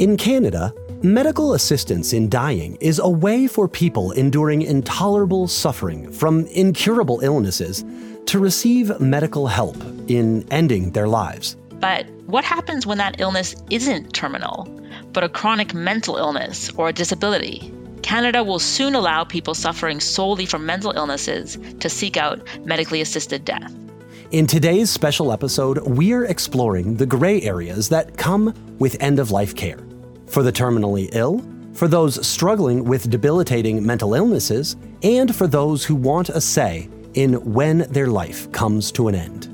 In Canada, medical assistance in dying is a way for people enduring intolerable suffering from incurable illnesses to receive medical help in ending their lives. But what happens when that illness isn't terminal, but a chronic mental illness or a disability? Canada will soon allow people suffering solely from mental illnesses to seek out medically assisted death. In today's special episode, we're exploring the gray areas that come with end of life care for the terminally ill, for those struggling with debilitating mental illnesses, and for those who want a say in when their life comes to an end.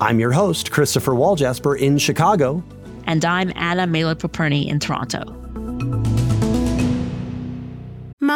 I'm your host, Christopher Walljasper in Chicago. And I'm Anna Mehler Paperny in Toronto.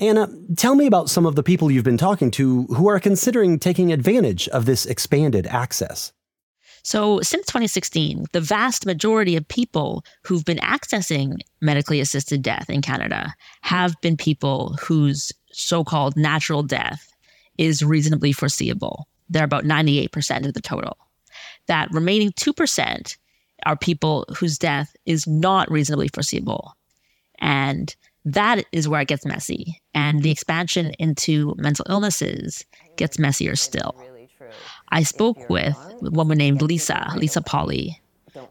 Anna, tell me about some of the people you've been talking to who are considering taking advantage of this expanded access. So, since 2016, the vast majority of people who've been accessing medically assisted death in Canada have been people whose so called natural death is reasonably foreseeable. They're about 98% of the total. That remaining 2% are people whose death is not reasonably foreseeable. And that is where it gets messy. And the expansion into mental illnesses gets messier still. I spoke with a woman named Lisa, Lisa Polly,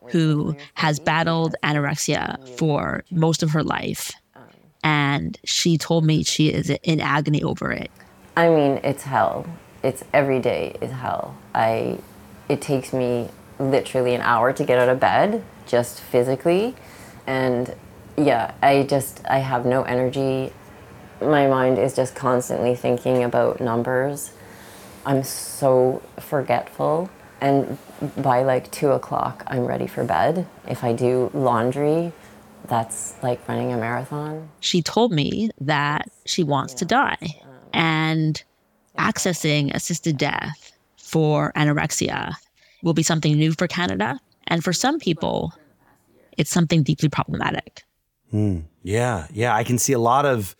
who has battled anorexia for most of her life. And she told me she is in agony over it. I mean, it's hell. It's every day is hell. I it takes me literally an hour to get out of bed just physically and yeah, I just I have no energy. My mind is just constantly thinking about numbers. I'm so forgetful, and by like two o'clock, I'm ready for bed. If I do laundry, that's like running a marathon. She told me that she wants to die, and accessing assisted death for anorexia will be something new for Canada, and for some people, it's something deeply problematic. Mm, yeah, yeah, I can see a lot of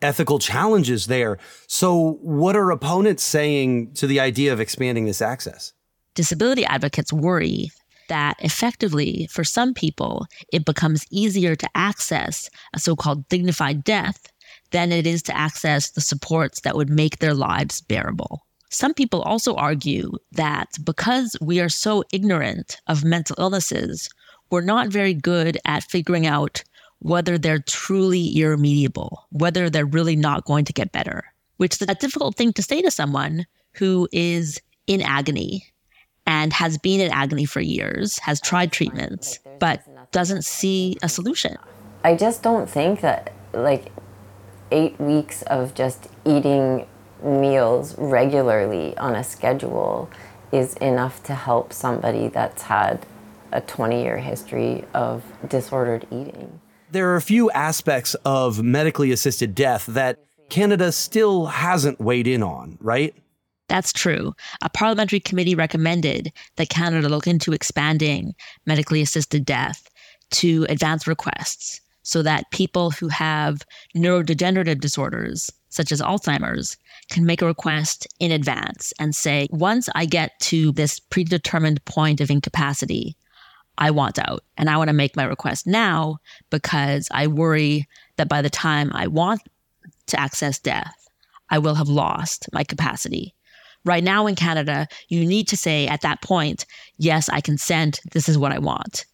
ethical challenges there. So, what are opponents saying to the idea of expanding this access? Disability advocates worry that effectively, for some people, it becomes easier to access a so called dignified death than it is to access the supports that would make their lives bearable. Some people also argue that because we are so ignorant of mental illnesses, we're not very good at figuring out whether they're truly irremediable, whether they're really not going to get better, which is a difficult thing to say to someone who is in agony and has been in agony for years, has tried treatments, but doesn't see a solution. I just don't think that like eight weeks of just eating meals regularly on a schedule is enough to help somebody that's had a 20 year history of disordered eating there are a few aspects of medically assisted death that Canada still hasn't weighed in on, right? That's true. A parliamentary committee recommended that Canada look into expanding medically assisted death to advance requests so that people who have neurodegenerative disorders, such as Alzheimer's, can make a request in advance and say, once I get to this predetermined point of incapacity, I want out and I want to make my request now because I worry that by the time I want to access death, I will have lost my capacity. Right now in Canada, you need to say at that point, yes, I consent, this is what I want.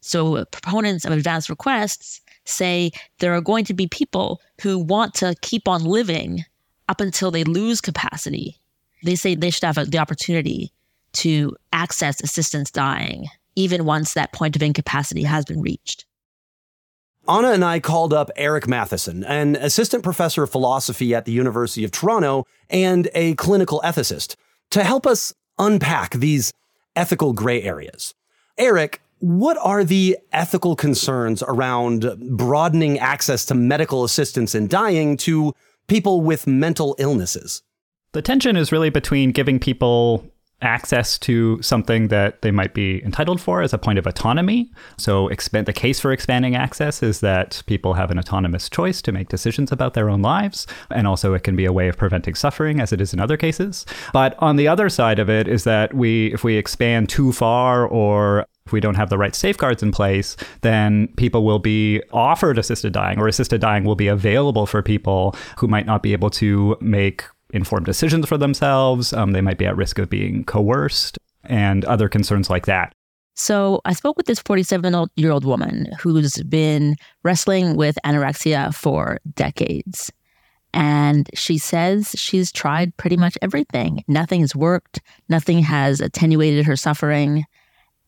So proponents of advanced requests say there are going to be people who want to keep on living up until they lose capacity. They say they should have the opportunity to access assistance dying even once that point of incapacity has been reached. Anna and I called up Eric Mathison, an assistant professor of philosophy at the University of Toronto and a clinical ethicist, to help us unpack these ethical gray areas. Eric, What are the ethical concerns around broadening access to medical assistance in dying to people with mental illnesses? The tension is really between giving people access to something that they might be entitled for as a point of autonomy. So, expand, the case for expanding access is that people have an autonomous choice to make decisions about their own lives. And also, it can be a way of preventing suffering, as it is in other cases. But on the other side of it is that we, if we expand too far or if we don't have the right safeguards in place, then people will be offered assisted dying, or assisted dying will be available for people who might not be able to make informed decisions for themselves. Um, they might be at risk of being coerced and other concerns like that. So I spoke with this 47 year old woman who's been wrestling with anorexia for decades. And she says she's tried pretty much everything. Nothing's worked, nothing has attenuated her suffering.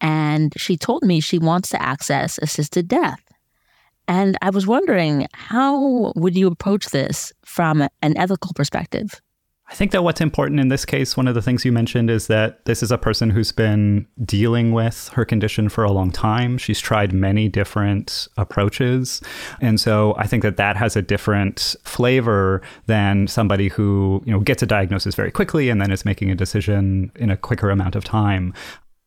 And she told me she wants to access assisted death. And I was wondering, how would you approach this from an ethical perspective? I think that what's important in this case, one of the things you mentioned is that this is a person who's been dealing with her condition for a long time. She's tried many different approaches. And so I think that that has a different flavor than somebody who, you know, gets a diagnosis very quickly and then is making a decision in a quicker amount of time.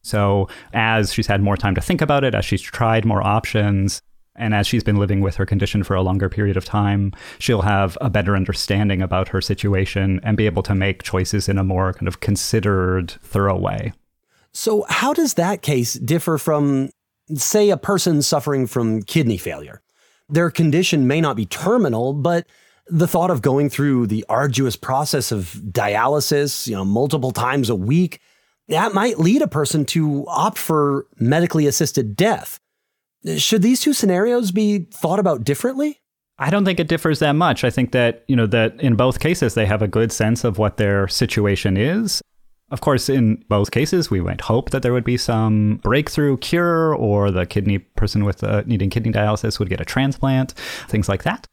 So, as she's had more time to think about it, as she's tried more options, and as she's been living with her condition for a longer period of time, she'll have a better understanding about her situation and be able to make choices in a more kind of considered, thorough way. So, how does that case differ from, say, a person suffering from kidney failure? Their condition may not be terminal, but the thought of going through the arduous process of dialysis, you know, multiple times a week, that might lead a person to opt for medically assisted death. Should these two scenarios be thought about differently? I don't think it differs that much. I think that, you know, that in both cases they have a good sense of what their situation is. Of course, in both cases, we might hope that there would be some breakthrough cure or the kidney person with uh, needing kidney dialysis would get a transplant, things like that.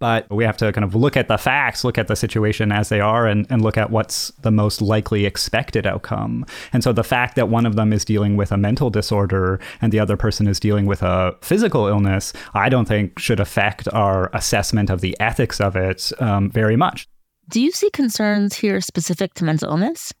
But we have to kind of look at the facts, look at the situation as they are, and, and look at what's the most likely expected outcome. And so the fact that one of them is dealing with a mental disorder and the other person is dealing with a physical illness, I don't think should affect our assessment of the ethics of it um, very much. Do you see concerns here specific to mental illness?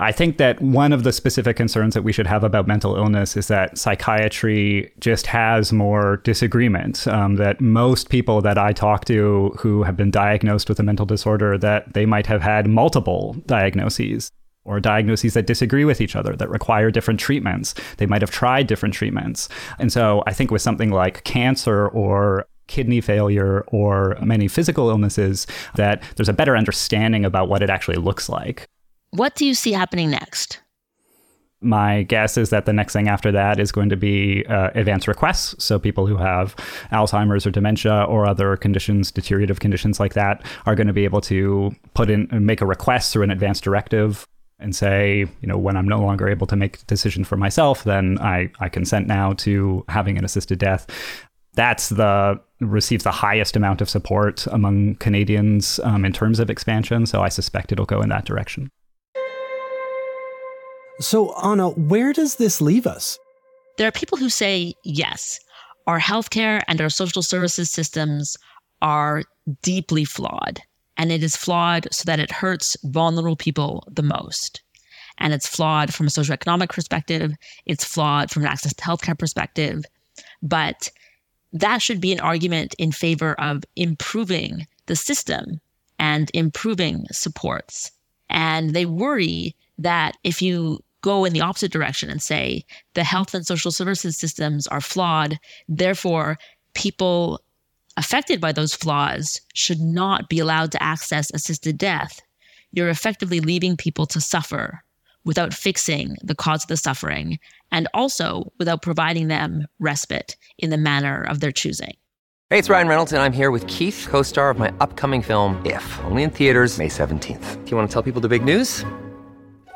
I think that one of the specific concerns that we should have about mental illness is that psychiatry just has more disagreement. Um, that most people that I talk to who have been diagnosed with a mental disorder, that they might have had multiple diagnoses or diagnoses that disagree with each other, that require different treatments. They might have tried different treatments. And so I think with something like cancer or kidney failure or many physical illnesses, that there's a better understanding about what it actually looks like. What do you see happening next? My guess is that the next thing after that is going to be uh, advance requests. So, people who have Alzheimer's or dementia or other conditions, deteriorative conditions like that, are going to be able to put in and make a request through an advance directive and say, you know, when I'm no longer able to make a decision for myself, then I, I consent now to having an assisted death. That's the receives the highest amount of support among Canadians um, in terms of expansion. So I suspect it'll go in that direction. So, Anna, where does this leave us? There are people who say, yes, our healthcare and our social services systems are deeply flawed. And it is flawed so that it hurts vulnerable people the most. And it's flawed from a socioeconomic perspective, it's flawed from an access to healthcare perspective. But that should be an argument in favor of improving the system and improving supports. And they worry that if you go in the opposite direction and say the health and social services systems are flawed. Therefore, people affected by those flaws should not be allowed to access assisted death. You're effectively leaving people to suffer without fixing the cause of the suffering and also without providing them respite in the manner of their choosing. Hey, it's Ryan Reynolds, and I'm here with Keith, co star of my upcoming film, If, only in theaters, May 17th. Do you want to tell people the big news?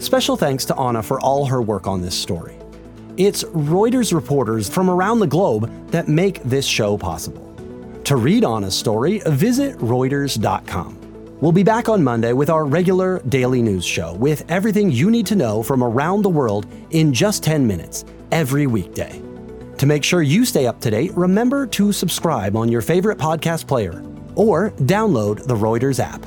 Special thanks to Anna for all her work on this story. It's Reuters reporters from around the globe that make this show possible. To read Anna's story, visit Reuters.com. We'll be back on Monday with our regular daily news show with everything you need to know from around the world in just 10 minutes every weekday. To make sure you stay up to date, remember to subscribe on your favorite podcast player or download the Reuters app.